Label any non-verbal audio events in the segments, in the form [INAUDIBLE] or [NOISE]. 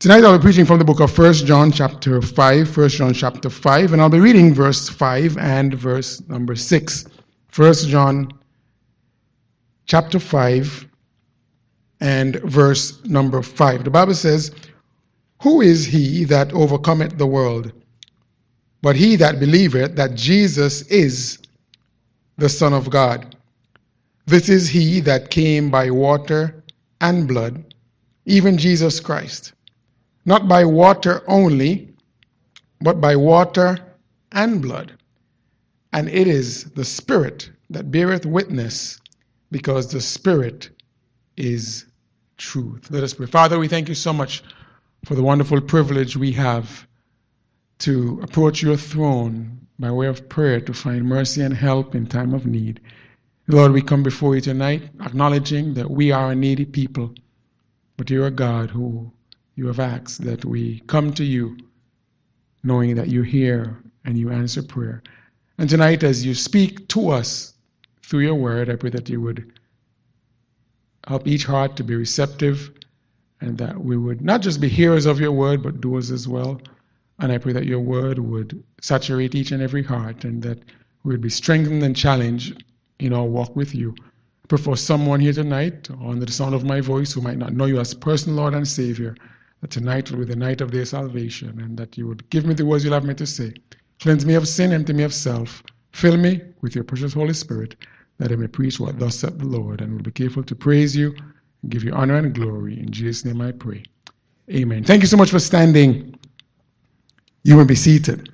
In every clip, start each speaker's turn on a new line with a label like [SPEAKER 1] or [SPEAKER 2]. [SPEAKER 1] Tonight I'll be preaching from the book of 1 John chapter 5, 1 John chapter 5, and I'll be reading verse 5 and verse number 6. 1 John chapter 5 and verse number 5. The Bible says, Who is he that overcometh the world? But he that believeth that Jesus is the Son of God. This is he that came by water and blood, even Jesus Christ not by water only, but by water and blood. And it is the Spirit that beareth witness, because the Spirit is truth. Let us pray. Father, we thank you so much for the wonderful privilege we have to approach your throne by way of prayer to find mercy and help in time of need. Lord, we come before you tonight acknowledging that we are a needy people, but you are God who you have asked that we come to you knowing that you hear and you answer prayer. And tonight, as you speak to us through your word, I pray that you would help each heart to be receptive and that we would not just be hearers of your word, but doers as well. And I pray that your word would saturate each and every heart and that we would be strengthened and challenged in our walk with you. But for someone here tonight, under the sound of my voice, who might not know you as personal Lord and Savior, tonight will be the night of their salvation, and that you would give me the words you have me to say. Cleanse me of sin, empty me of self. Fill me with your precious Holy Spirit, that I may preach what thus said the Lord, and will be careful to praise you and give you honor and glory. In Jesus' name I pray. Amen. Thank you so much for standing. You may be seated.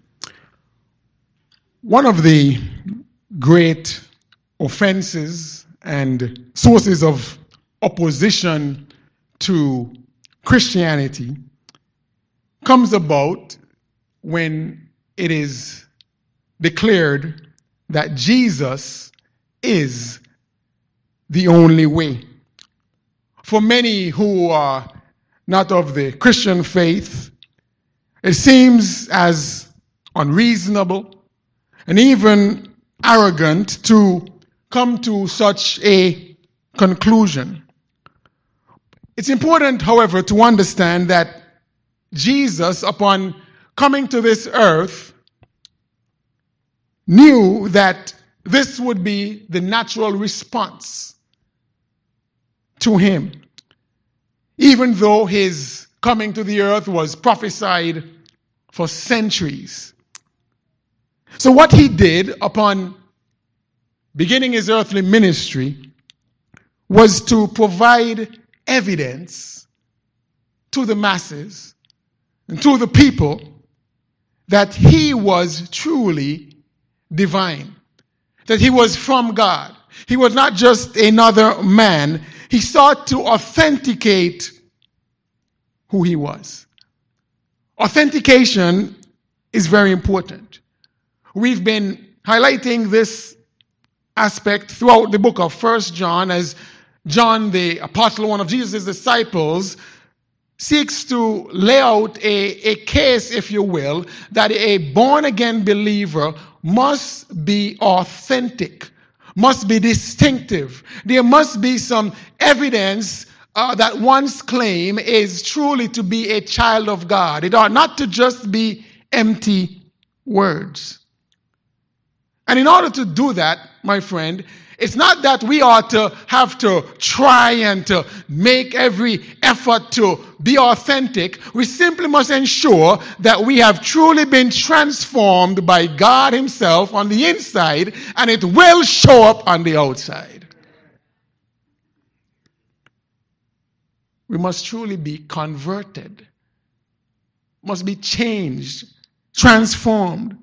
[SPEAKER 1] One of the great offenses and sources of opposition to Christianity comes about when it is declared that Jesus is the only way. For many who are not of the Christian faith, it seems as unreasonable and even arrogant to come to such a conclusion. It's important, however, to understand that Jesus, upon coming to this earth, knew that this would be the natural response to him. Even though his coming to the earth was prophesied for centuries. So, what he did upon beginning his earthly ministry was to provide evidence to the masses and to the people that he was truly divine, that he was from God. He was not just another man. He sought to authenticate who he was. Authentication is very important. We've been highlighting this aspect throughout the book of First John as John, the apostle, one of Jesus' disciples, seeks to lay out a, a case, if you will, that a born again believer must be authentic, must be distinctive. There must be some evidence uh, that one's claim is truly to be a child of God. It ought not to just be empty words. And in order to do that, my friend, it's not that we ought to have to try and to make every effort to be authentic. We simply must ensure that we have truly been transformed by God Himself on the inside and it will show up on the outside. We must truly be converted, must be changed, transformed.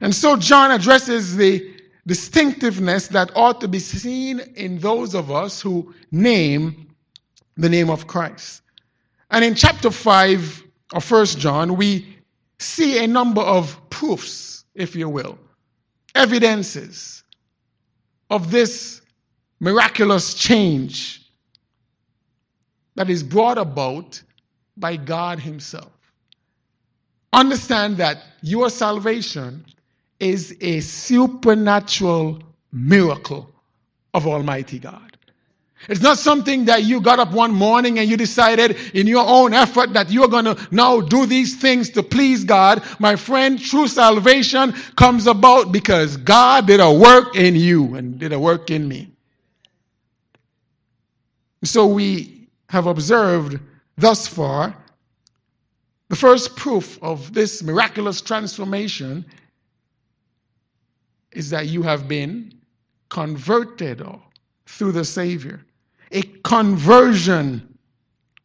[SPEAKER 1] And so John addresses the distinctiveness that ought to be seen in those of us who name the name of Christ. And in chapter 5 of First John, we see a number of proofs, if you will, evidences of this miraculous change that is brought about by God Himself. Understand that your salvation is a supernatural miracle of Almighty God. It's not something that you got up one morning and you decided in your own effort that you're going to now do these things to please God. My friend, true salvation comes about because God did a work in you and did a work in me. So we have observed thus far the first proof of this miraculous transformation is that you have been converted oh, through the Savior. A conversion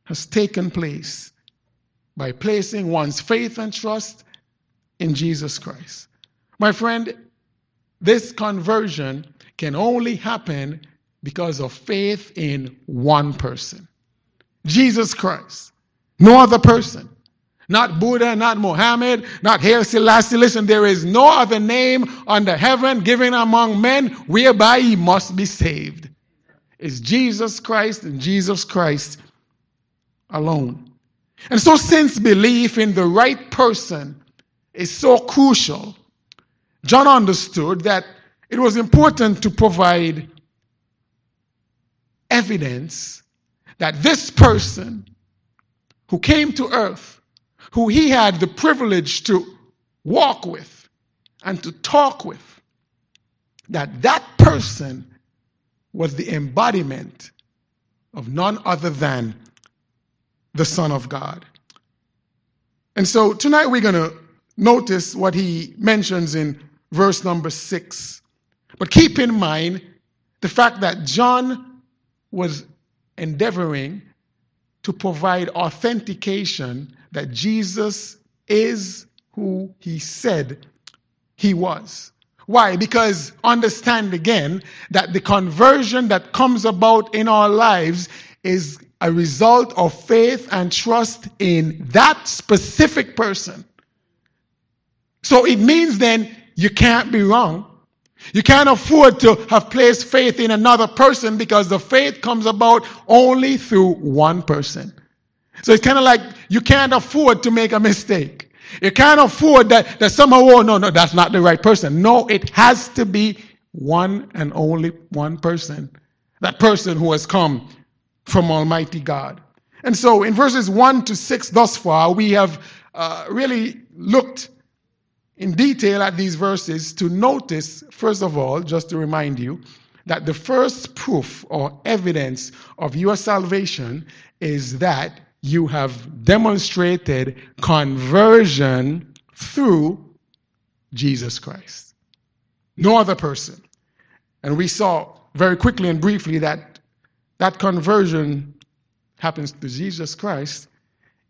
[SPEAKER 1] has taken place by placing one's faith and trust in Jesus Christ. My friend, this conversion can only happen because of faith in one person Jesus Christ, no other person. Not Buddha, not Mohammed, not Haile Selassie. Listen, there is no other name under heaven given among men whereby ye must be saved. It's Jesus Christ and Jesus Christ alone. And so, since belief in the right person is so crucial, John understood that it was important to provide evidence that this person who came to earth who he had the privilege to walk with and to talk with, that that person was the embodiment of none other than the Son of God. And so tonight we're going to notice what he mentions in verse number six. But keep in mind the fact that John was endeavoring to provide authentication that Jesus is who he said he was. Why? Because understand again that the conversion that comes about in our lives is a result of faith and trust in that specific person. So it means then you can't be wrong. You can't afford to have placed faith in another person because the faith comes about only through one person. So it's kind of like you can't afford to make a mistake. You can't afford that, that somehow, oh, no, no, that's not the right person. No, it has to be one and only one person. That person who has come from Almighty God. And so in verses 1 to 6 thus far, we have uh, really looked in detail at these verses to notice, first of all, just to remind you, that the first proof or evidence of your salvation is that you have demonstrated conversion through Jesus Christ. No other person. And we saw very quickly and briefly that that conversion happens through Jesus Christ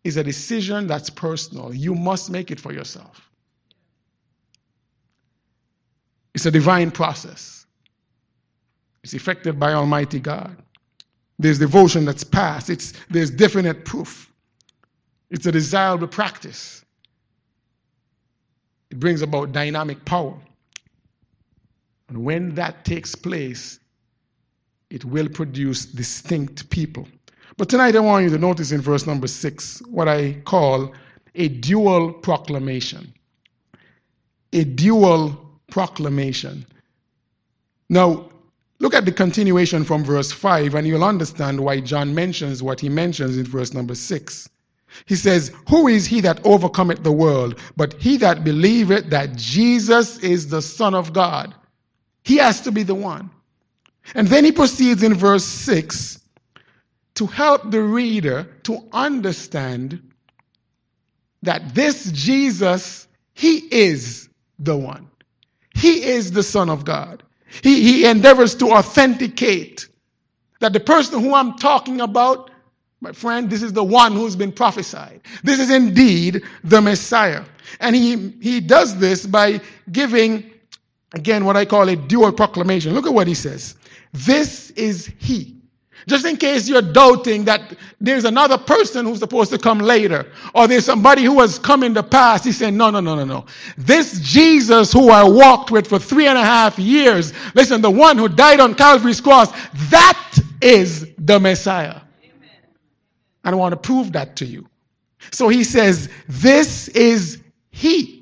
[SPEAKER 1] is a decision that's personal. You must make it for yourself. It's a divine process. It's effected by Almighty God. There's devotion that's past. It's, there's definite proof. It's a desirable practice. It brings about dynamic power. And when that takes place, it will produce distinct people. But tonight I want you to notice in verse number six what I call a dual proclamation. A dual proclamation. Now, Look at the continuation from verse 5, and you'll understand why John mentions what he mentions in verse number 6. He says, Who is he that overcometh the world, but he that believeth that Jesus is the Son of God? He has to be the one. And then he proceeds in verse 6 to help the reader to understand that this Jesus, he is the one. He is the Son of God. He, he endeavors to authenticate that the person who I'm talking about, my friend, this is the one who's been prophesied. This is indeed the Messiah. And he, he does this by giving, again, what I call a dual proclamation. Look at what he says. This is he just in case you're doubting that there's another person who's supposed to come later, or there's somebody who has come in the past, said, saying, No, no, no, no, no. This Jesus who I walked with for three and a half years, listen, the one who died on Calvary's cross, that is the Messiah. Amen. do I want to prove that to you. So he says, This is he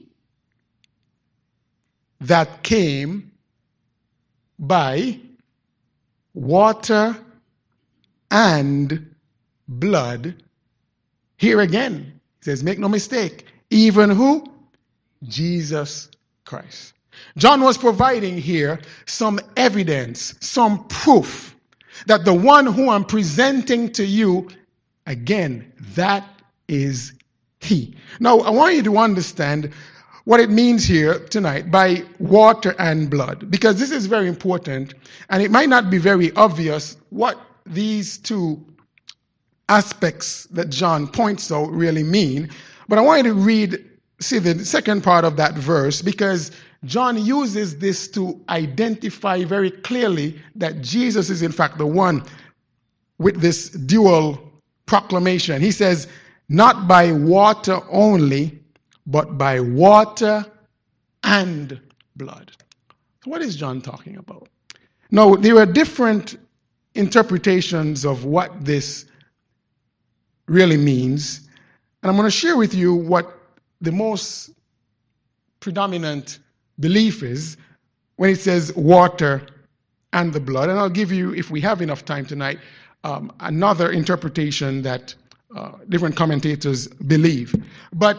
[SPEAKER 1] that came by water and blood. Here again, he says, make no mistake, even who? Jesus Christ. John was providing here some evidence, some proof that the one who I'm presenting to you, again, that is he. Now, I want you to understand what it means here tonight by water and blood, because this is very important and it might not be very obvious what these two aspects that John points out really mean. But I want you to read, see the second part of that verse, because John uses this to identify very clearly that Jesus is, in fact, the one with this dual proclamation. He says, Not by water only, but by water and blood. So, what is John talking about? Now, there are different interpretations of what this really means. And I'm going to share with you what the most predominant belief is when it says water and the blood. And I'll give you, if we have enough time tonight, um, another interpretation that uh, different commentators believe. But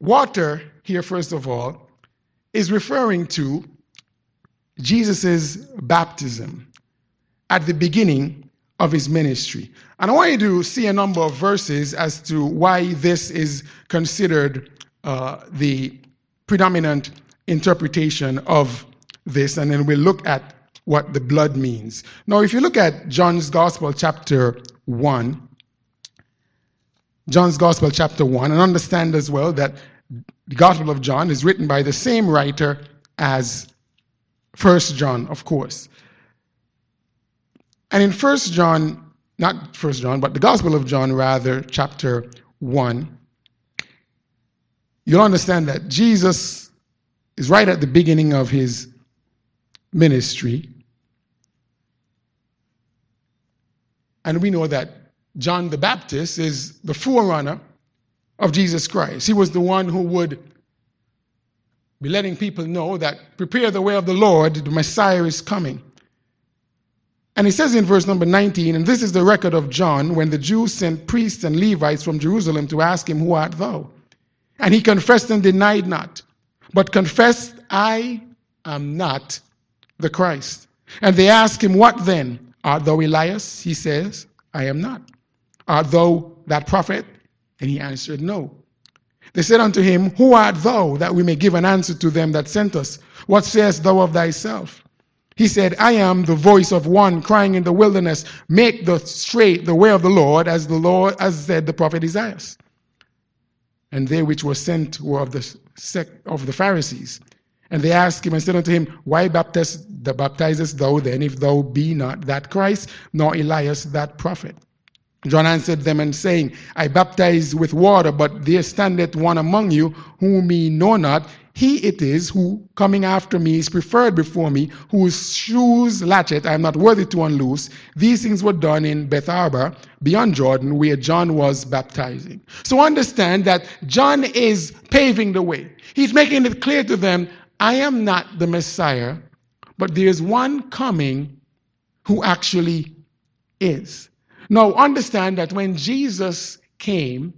[SPEAKER 1] water, here, first of all, is referring to Jesus' baptism at the beginning of his ministry. And I want you to see a number of verses as to why this is considered uh, the predominant interpretation of this. And then we'll look at what the blood means. Now, if you look at John's Gospel, chapter 1, John's Gospel, chapter 1, and understand as well that the Gospel of John is written by the same writer as First John, of course. And in First John, not First John, but the Gospel of John, rather, chapter 1, you'll understand that Jesus is right at the beginning of his ministry. And we know that John the Baptist is the forerunner of Jesus Christ. He was the one who would be letting people know that prepare the way of the Lord, the Messiah is coming. And he says in verse number 19, and this is the record of John when the Jews sent priests and Levites from Jerusalem to ask him, Who art thou? And he confessed and denied not, but confessed, I am not the Christ. And they asked him, What then? Art thou Elias? He says, I am not. Art thou that prophet? And he answered, No. They said unto him, Who art thou, that we may give an answer to them that sent us? What sayest thou of thyself? He said, I am the voice of one crying in the wilderness, Make the straight the way of the Lord, as the Lord, as said the prophet Isaiah. And they which were sent were of the sect of the Pharisees. And they asked him and said unto him, Why baptizest, baptizest thou then, if thou be not that Christ, nor Elias that prophet? John answered them and saying, I baptize with water, but there standeth one among you whom ye know not. He it is who, coming after me, is preferred before me, whose shoes latchet I am not worthy to unloose. These things were done in Bethabara, beyond Jordan, where John was baptizing. So understand that John is paving the way. He's making it clear to them, I am not the Messiah, but there is one coming who actually is. Now, understand that when Jesus came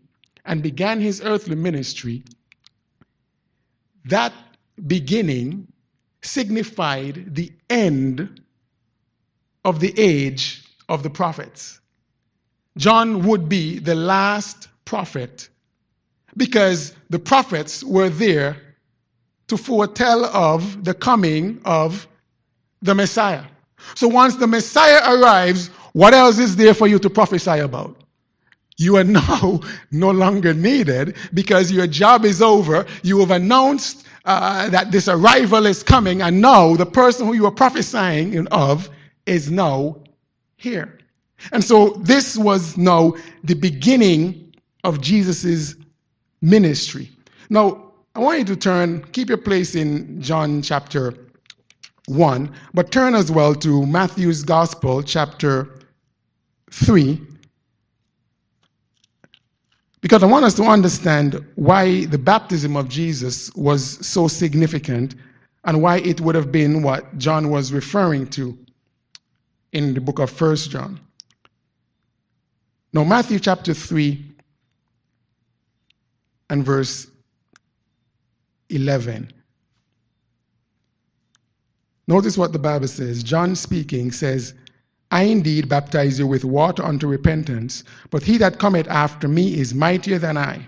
[SPEAKER 1] and began his earthly ministry, that beginning signified the end of the age of the prophets. John would be the last prophet because the prophets were there to foretell of the coming of the Messiah. So once the Messiah arrives, what else is there for you to prophesy about? You are [LAUGHS] now no longer needed because your job is over. You have announced uh, that this arrival is coming, and now the person who you were prophesying of is now here. And so this was now the beginning of Jesus's ministry. Now, I want you to turn, keep your place in John chapter 1, but turn as well to Matthew's Gospel, chapter 3 because I want us to understand why the baptism of Jesus was so significant and why it would have been what John was referring to in the book of First John. Now, Matthew chapter 3 and verse 11. Notice what the Bible says. John speaking says, I indeed baptize you with water unto repentance, but he that cometh after me is mightier than I,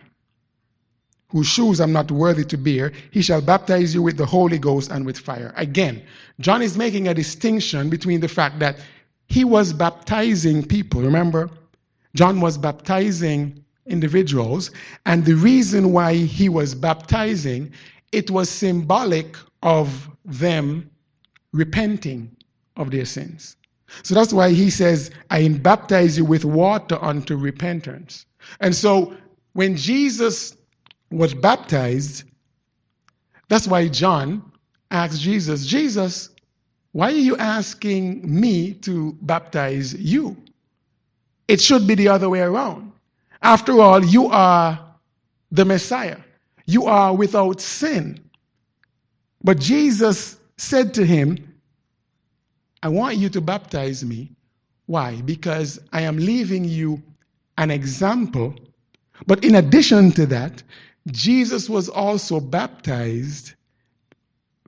[SPEAKER 1] whose shoes I'm not worthy to bear. He shall baptize you with the Holy Ghost and with fire. Again, John is making a distinction between the fact that he was baptizing people. Remember, John was baptizing individuals, and the reason why he was baptizing, it was symbolic of them repenting of their sins. So that's why he says, I baptize you with water unto repentance. And so when Jesus was baptized, that's why John asked Jesus, Jesus, why are you asking me to baptize you? It should be the other way around. After all, you are the Messiah, you are without sin. But Jesus said to him, I want you to baptize me. Why? Because I am leaving you an example. But in addition to that, Jesus was also baptized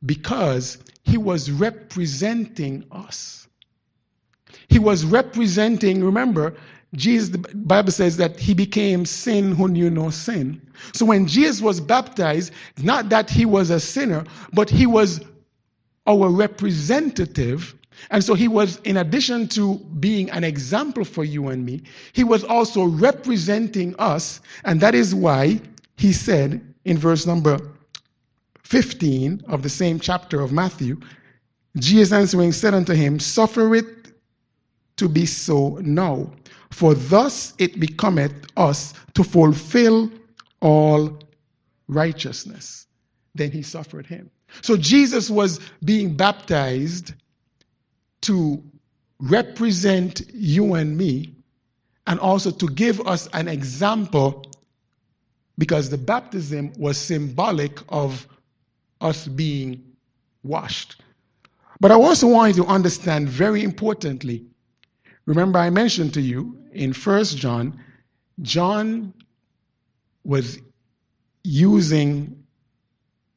[SPEAKER 1] because he was representing us. He was representing, remember, Jesus, the Bible says that he became sin who knew no sin. So when Jesus was baptized, not that he was a sinner, but he was our representative and so he was, in addition to being an example for you and me, he was also representing us. And that is why he said in verse number 15 of the same chapter of Matthew, Jesus answering said unto him, Suffer it to be so now, for thus it becometh us to fulfill all righteousness. Then he suffered him. So Jesus was being baptized to represent you and me and also to give us an example because the baptism was symbolic of us being washed. But I also want you to understand very importantly. Remember, I mentioned to you in First John, John was using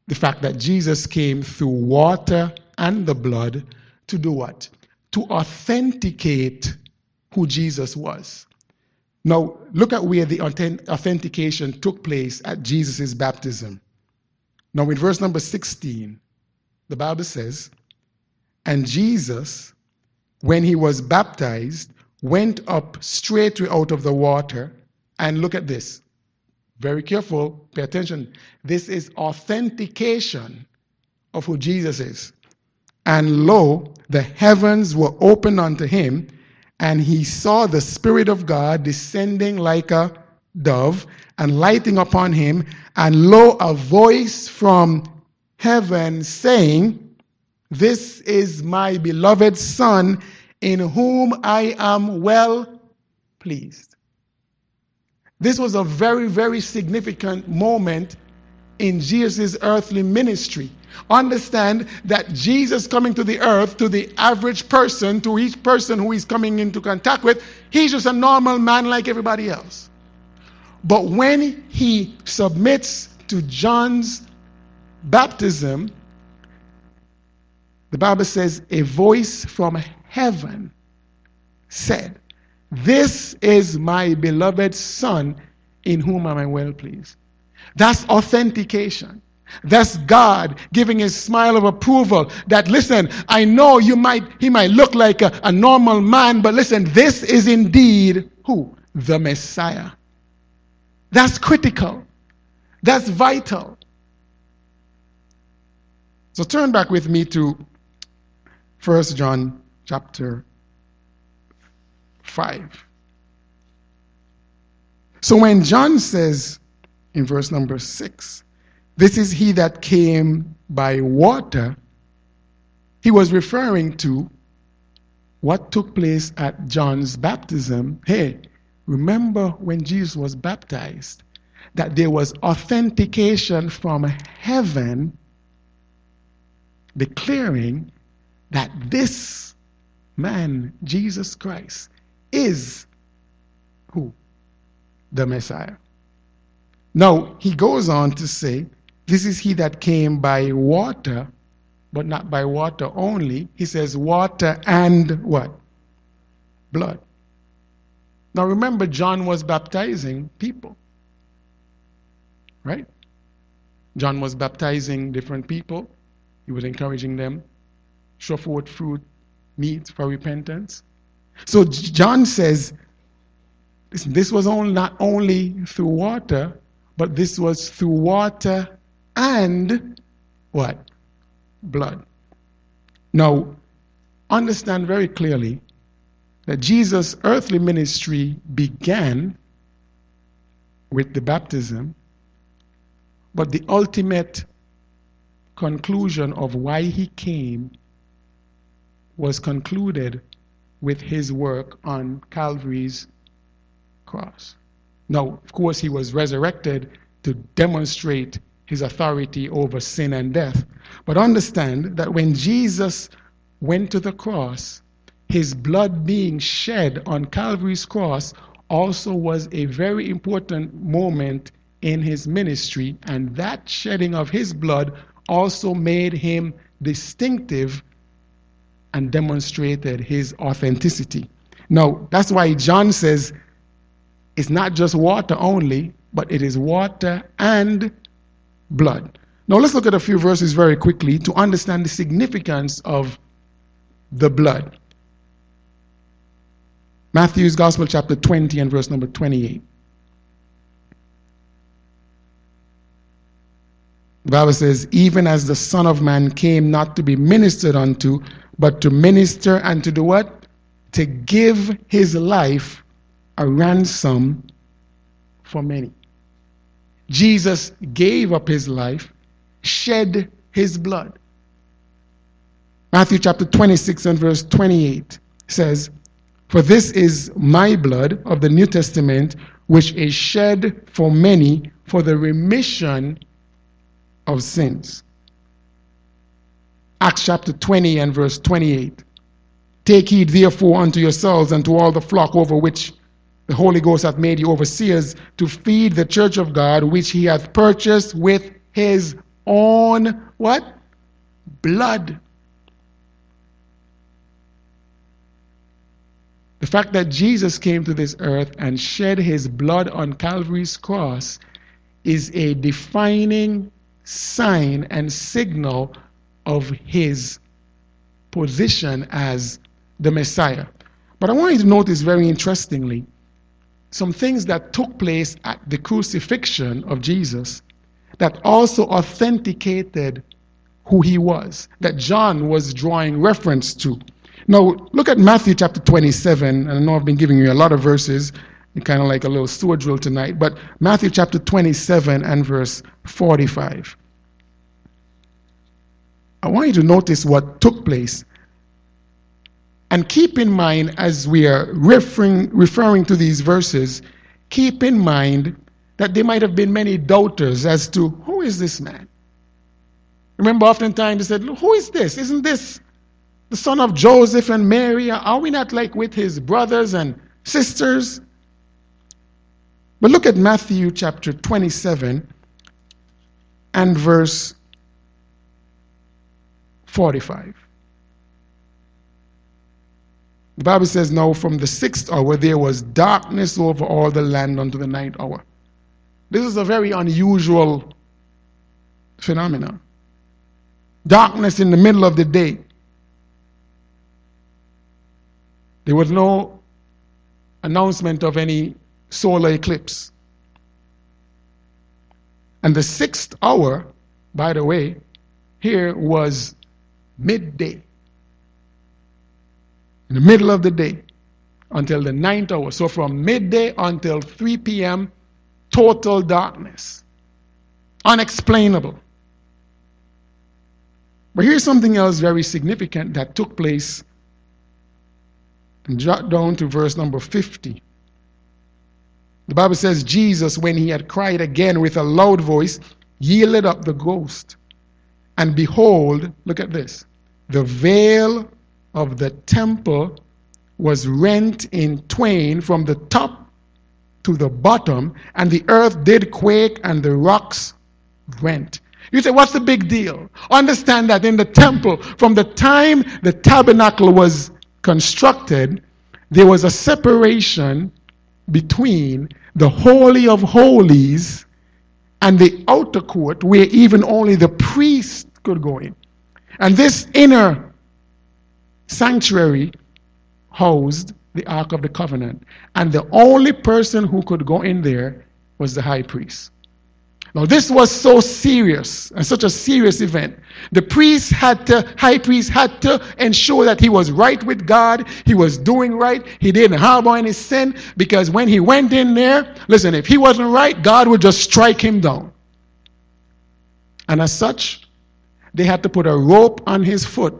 [SPEAKER 1] the fact that Jesus came through water and the blood to do what? To authenticate who Jesus was. Now, look at where the authentication took place at Jesus' baptism. Now, in verse number 16, the Bible says, And Jesus, when he was baptized, went up straightway out of the water. And look at this. Very careful, pay attention. This is authentication of who Jesus is. And lo, the heavens were opened unto him, and he saw the Spirit of God descending like a dove and lighting upon him. And lo, a voice from heaven saying, This is my beloved Son, in whom I am well pleased. This was a very, very significant moment in Jesus' earthly ministry Understand that Jesus coming to the earth, to the average person, to each person who he's coming into contact with, he's just a normal man like everybody else. But when he submits to John's baptism, the Bible says a voice from heaven said, This is my beloved Son in whom am I well pleased. That's authentication. That's God giving his smile of approval that, listen, I know you might, he might look like a, a normal man, but listen, this is indeed who? The Messiah. That's critical. That's vital. So turn back with me to 1 John chapter 5. So when John says in verse number 6, this is he that came by water. He was referring to what took place at John's baptism. Hey, remember when Jesus was baptized, that there was authentication from heaven declaring that this man, Jesus Christ, is who? The Messiah. Now, he goes on to say, this is he that came by water, but not by water only. He says, water and what? Blood. Now remember, John was baptizing people, right? John was baptizing different people. He was encouraging them, show forth fruit, meet for repentance. So John says, listen, this was only, not only through water, but this was through water and what? Blood. Now, understand very clearly that Jesus' earthly ministry began with the baptism, but the ultimate conclusion of why he came was concluded with his work on Calvary's cross. Now, of course, he was resurrected to demonstrate his authority over sin and death. But understand that when Jesus went to the cross, his blood being shed on Calvary's cross also was a very important moment in his ministry, and that shedding of his blood also made him distinctive and demonstrated his authenticity. Now, that's why John says it's not just water only, but it is water and blood. Now let's look at a few verses very quickly to understand the significance of the blood. Matthew's Gospel, chapter 20, and verse number 28. The Bible says, Even as the Son of Man came not to be ministered unto, but to minister and to do what? To give his life a ransom for many. Jesus gave up his life, shed his blood. Matthew chapter 26 and verse 28 says, For this is my blood of the New Testament, which is shed for many for the remission of sins. Acts chapter 20 and verse 28. Take heed therefore unto yourselves and to all the flock over which the Holy Ghost hath made you overseers to feed the church of God, which he hath purchased with his own what? Blood. The fact that Jesus came to this earth and shed his blood on Calvary's cross is a defining sign and signal of his position as the Messiah. But I want you to notice very interestingly some things that took place at the crucifixion of Jesus that also authenticated who he was, that John was drawing reference to. Now, look at Matthew chapter 27. I know I've been giving you a lot of verses, kind of like a little sword drill tonight, but Matthew chapter 27 and verse 45. I want you to notice what took place and keep in mind, as we are referring, referring to these verses, keep in mind that there might have been many doubters as to who is this man? Remember, oftentimes they said, Who is this? Isn't this the son of Joseph and Mary? Are we not like with his brothers and sisters? But look at Matthew chapter 27 and verse 45. The Bible says, Now from the sixth hour there was darkness over all the land unto the ninth hour. This is a very unusual phenomenon. Darkness in the middle of the day. There was no announcement of any solar eclipse. And the sixth hour, by the way, here was midday in the middle of the day until the ninth hour. So from midday until 3 p.m., total darkness. Unexplainable. But here's something else very significant that took place. And jot down to verse number 50. The Bible says, Jesus, when he had cried again with a loud voice, yielded up the ghost. And behold, look at this, the veil of the temple was rent in twain from the top to the bottom, and the earth did quake and the rocks rent. You say, what's the big deal? Understand that in the temple, from the time the tabernacle was constructed, there was a separation between the Holy of Holies and the outer court, where even only the priest could go in. And this inner sanctuary housed the Ark of the Covenant, and the only person who could go in there was the high priest. Now, this was so serious and uh, such a serious event. The priest had to, high priest had to ensure that he was right with God. He was doing right. He didn't harbor any sin because when he went in there, listen, if he wasn't right, God would just strike him down. And as such, they had to put a rope on his foot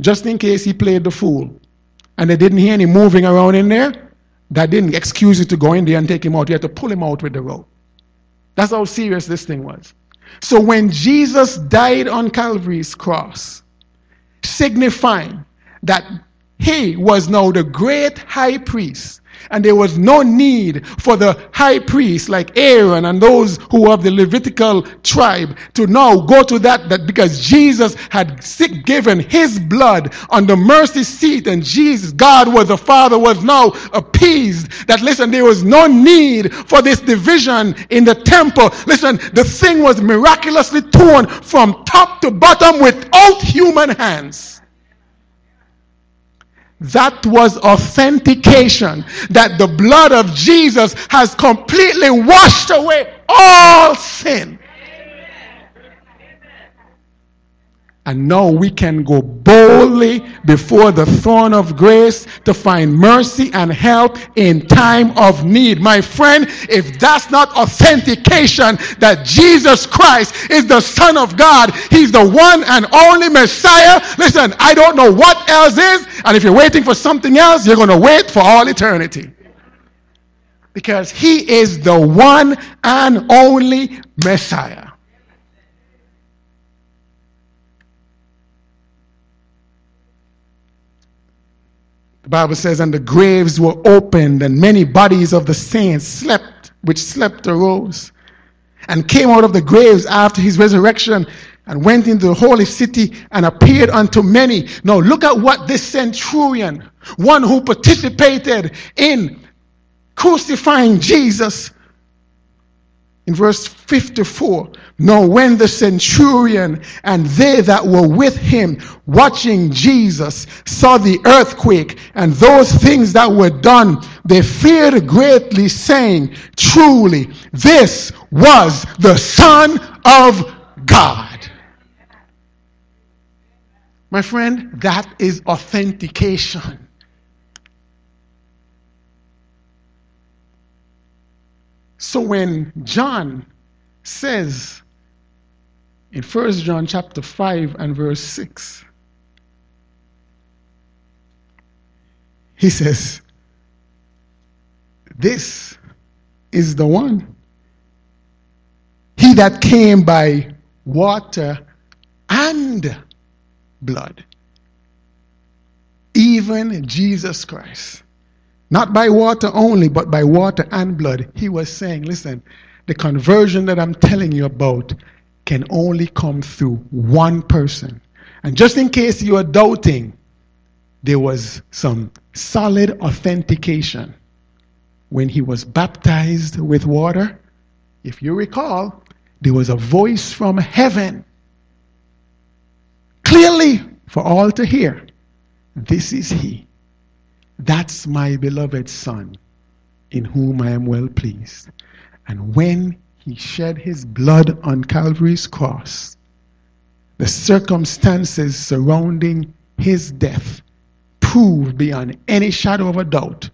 [SPEAKER 1] just in case he played the fool and they didn't hear any moving around in there, that didn't excuse you to go in there and take him out. You had to pull him out with the rope. That's how serious this thing was. So when Jesus died on Calvary's cross, signifying that he was now the great high priest and there was no need for the high priest like Aaron and those who were of the Levitical tribe to now go to that, that because Jesus had given his blood on the mercy seat and Jesus, God was the Father, was now appeased. That listen, there was no need for this division in the temple. Listen, the thing was miraculously torn from top to bottom without human hands. That was authentication that the blood of Jesus has completely washed away all sin. And now we can go boldly before the throne of grace to find mercy and help in time of need. My friend, if that's not authentication that Jesus Christ is the Son of God, He's the one and only Messiah. Listen, I don't know what else is. And if you're waiting for something else, you're going to wait for all eternity. Because He is the one and only Messiah. The Bible says, and the graves were opened, and many bodies of the saints slept, which slept arose, and came out of the graves after his resurrection, and went into the holy city and appeared unto many. Now look at what this centurion, one who participated in crucifying Jesus, in verse 54 now when the centurion and they that were with him watching jesus saw the earthquake and those things that were done they feared greatly saying truly this was the son of god my friend that is authentication So when John says in 1 John chapter 5 and verse 6, he says, This is the one. He that came by water and blood, even Jesus Christ. Not by water only, but by water and blood. He was saying, listen, the conversion that I'm telling you about can only come through one person. And just in case you are doubting, there was some solid authentication. When he was baptized with water, if you recall, there was a voice from heaven clearly for all to hear. This is he that's my beloved Son, in whom I am well pleased. And when he shed his blood on Calvary's cross, the circumstances surrounding his death prove beyond any shadow of a doubt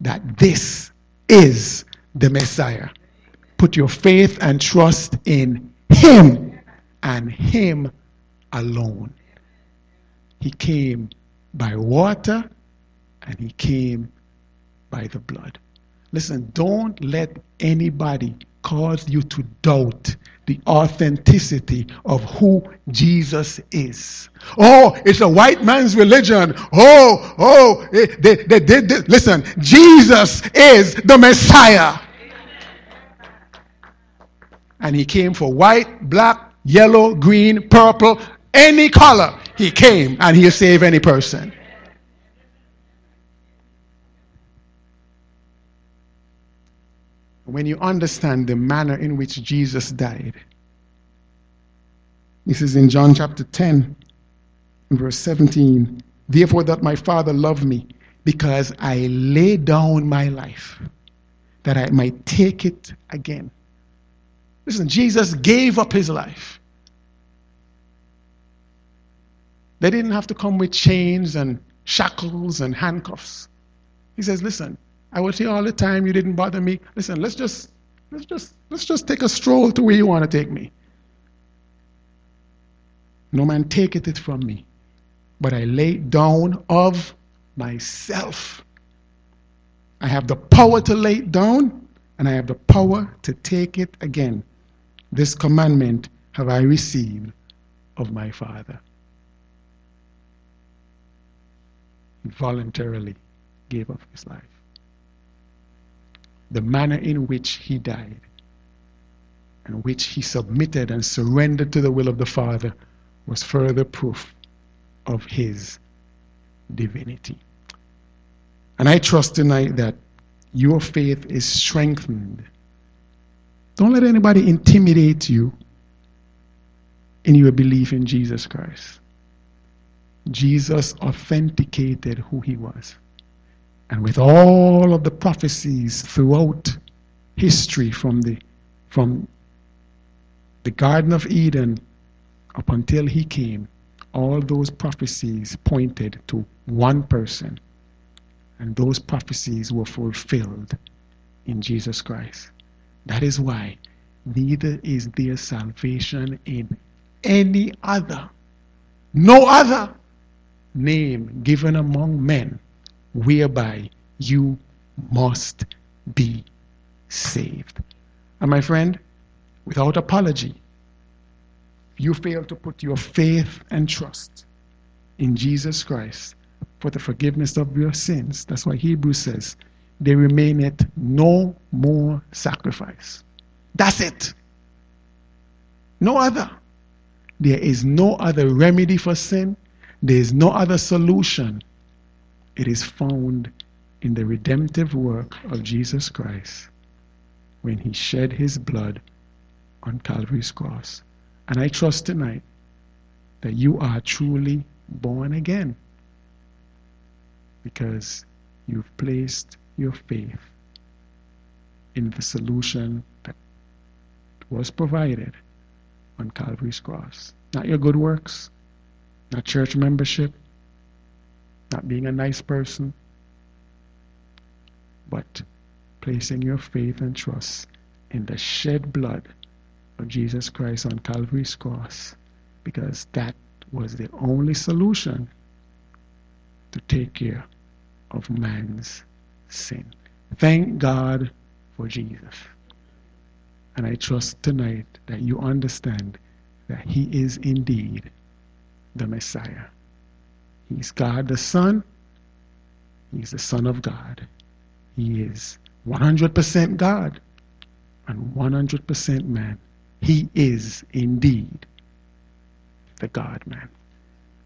[SPEAKER 1] that this is the Messiah. Put your faith and trust in him and him alone. He came by water and he came by the blood. Listen, don't let anybody cause you to doubt the authenticity of who Jesus is. Oh, it's a white man's religion. Oh, oh, eh, they, they, they, they listen, Jesus is the Messiah. And he came for white, black, yellow, green, purple, any color. He came and he'll save any person. when you understand the manner in which Jesus died. This is in John chapter 10, verse 17. Therefore, that my Father loved me, because I lay down my life, that I might take it again. Listen, Jesus gave up his life. They didn't have to come with chains and shackles and handcuffs. He says, Listen, I would say all the time, you didn't bother me. Listen, let's just let's just let's just take a stroll to where you want to take me. No man taketh it from me, but I lay it down of myself. I have the power to lay it down, and I have the power to take it again. This commandment have I received of my Father. voluntarily gave up his life the manner in which he died, and which he submitted and surrendered to the will of the Father, was further proof of his divinity. And I trust tonight that your faith is strengthened. Don't let anybody intimidate you in your belief in Jesus Christ. Jesus authenticated who he was. And with all of the prophecies throughout history from the, from the Garden of Eden up until he came, all those prophecies pointed to one person. And those prophecies were fulfilled in Jesus Christ. That is why neither is there salvation in any other, no other name given among men whereby you must be saved. And my friend, without apology, you fail to put your faith and trust in Jesus Christ for the forgiveness of your sins. That's why Hebrews says, there remaineth no more sacrifice. That's it. No other. There is no other remedy for sin. There is no other solution it is found in the redemptive work of Jesus Christ when he shed his blood on Calvary's cross. And I trust tonight that you are truly born again because you've placed your faith in the solution that was provided on Calvary's cross. Not your good works, not church membership, not being a nice person, but placing your faith and trust in the shed blood of Jesus Christ on Calvary's cross, because that was the only solution to take care of man's sin. Thank God for Jesus. And I trust tonight that you understand that He is indeed the Messiah. He's God the Son. He's the Son of God. He is 100% God and 100% man. He is indeed the God man.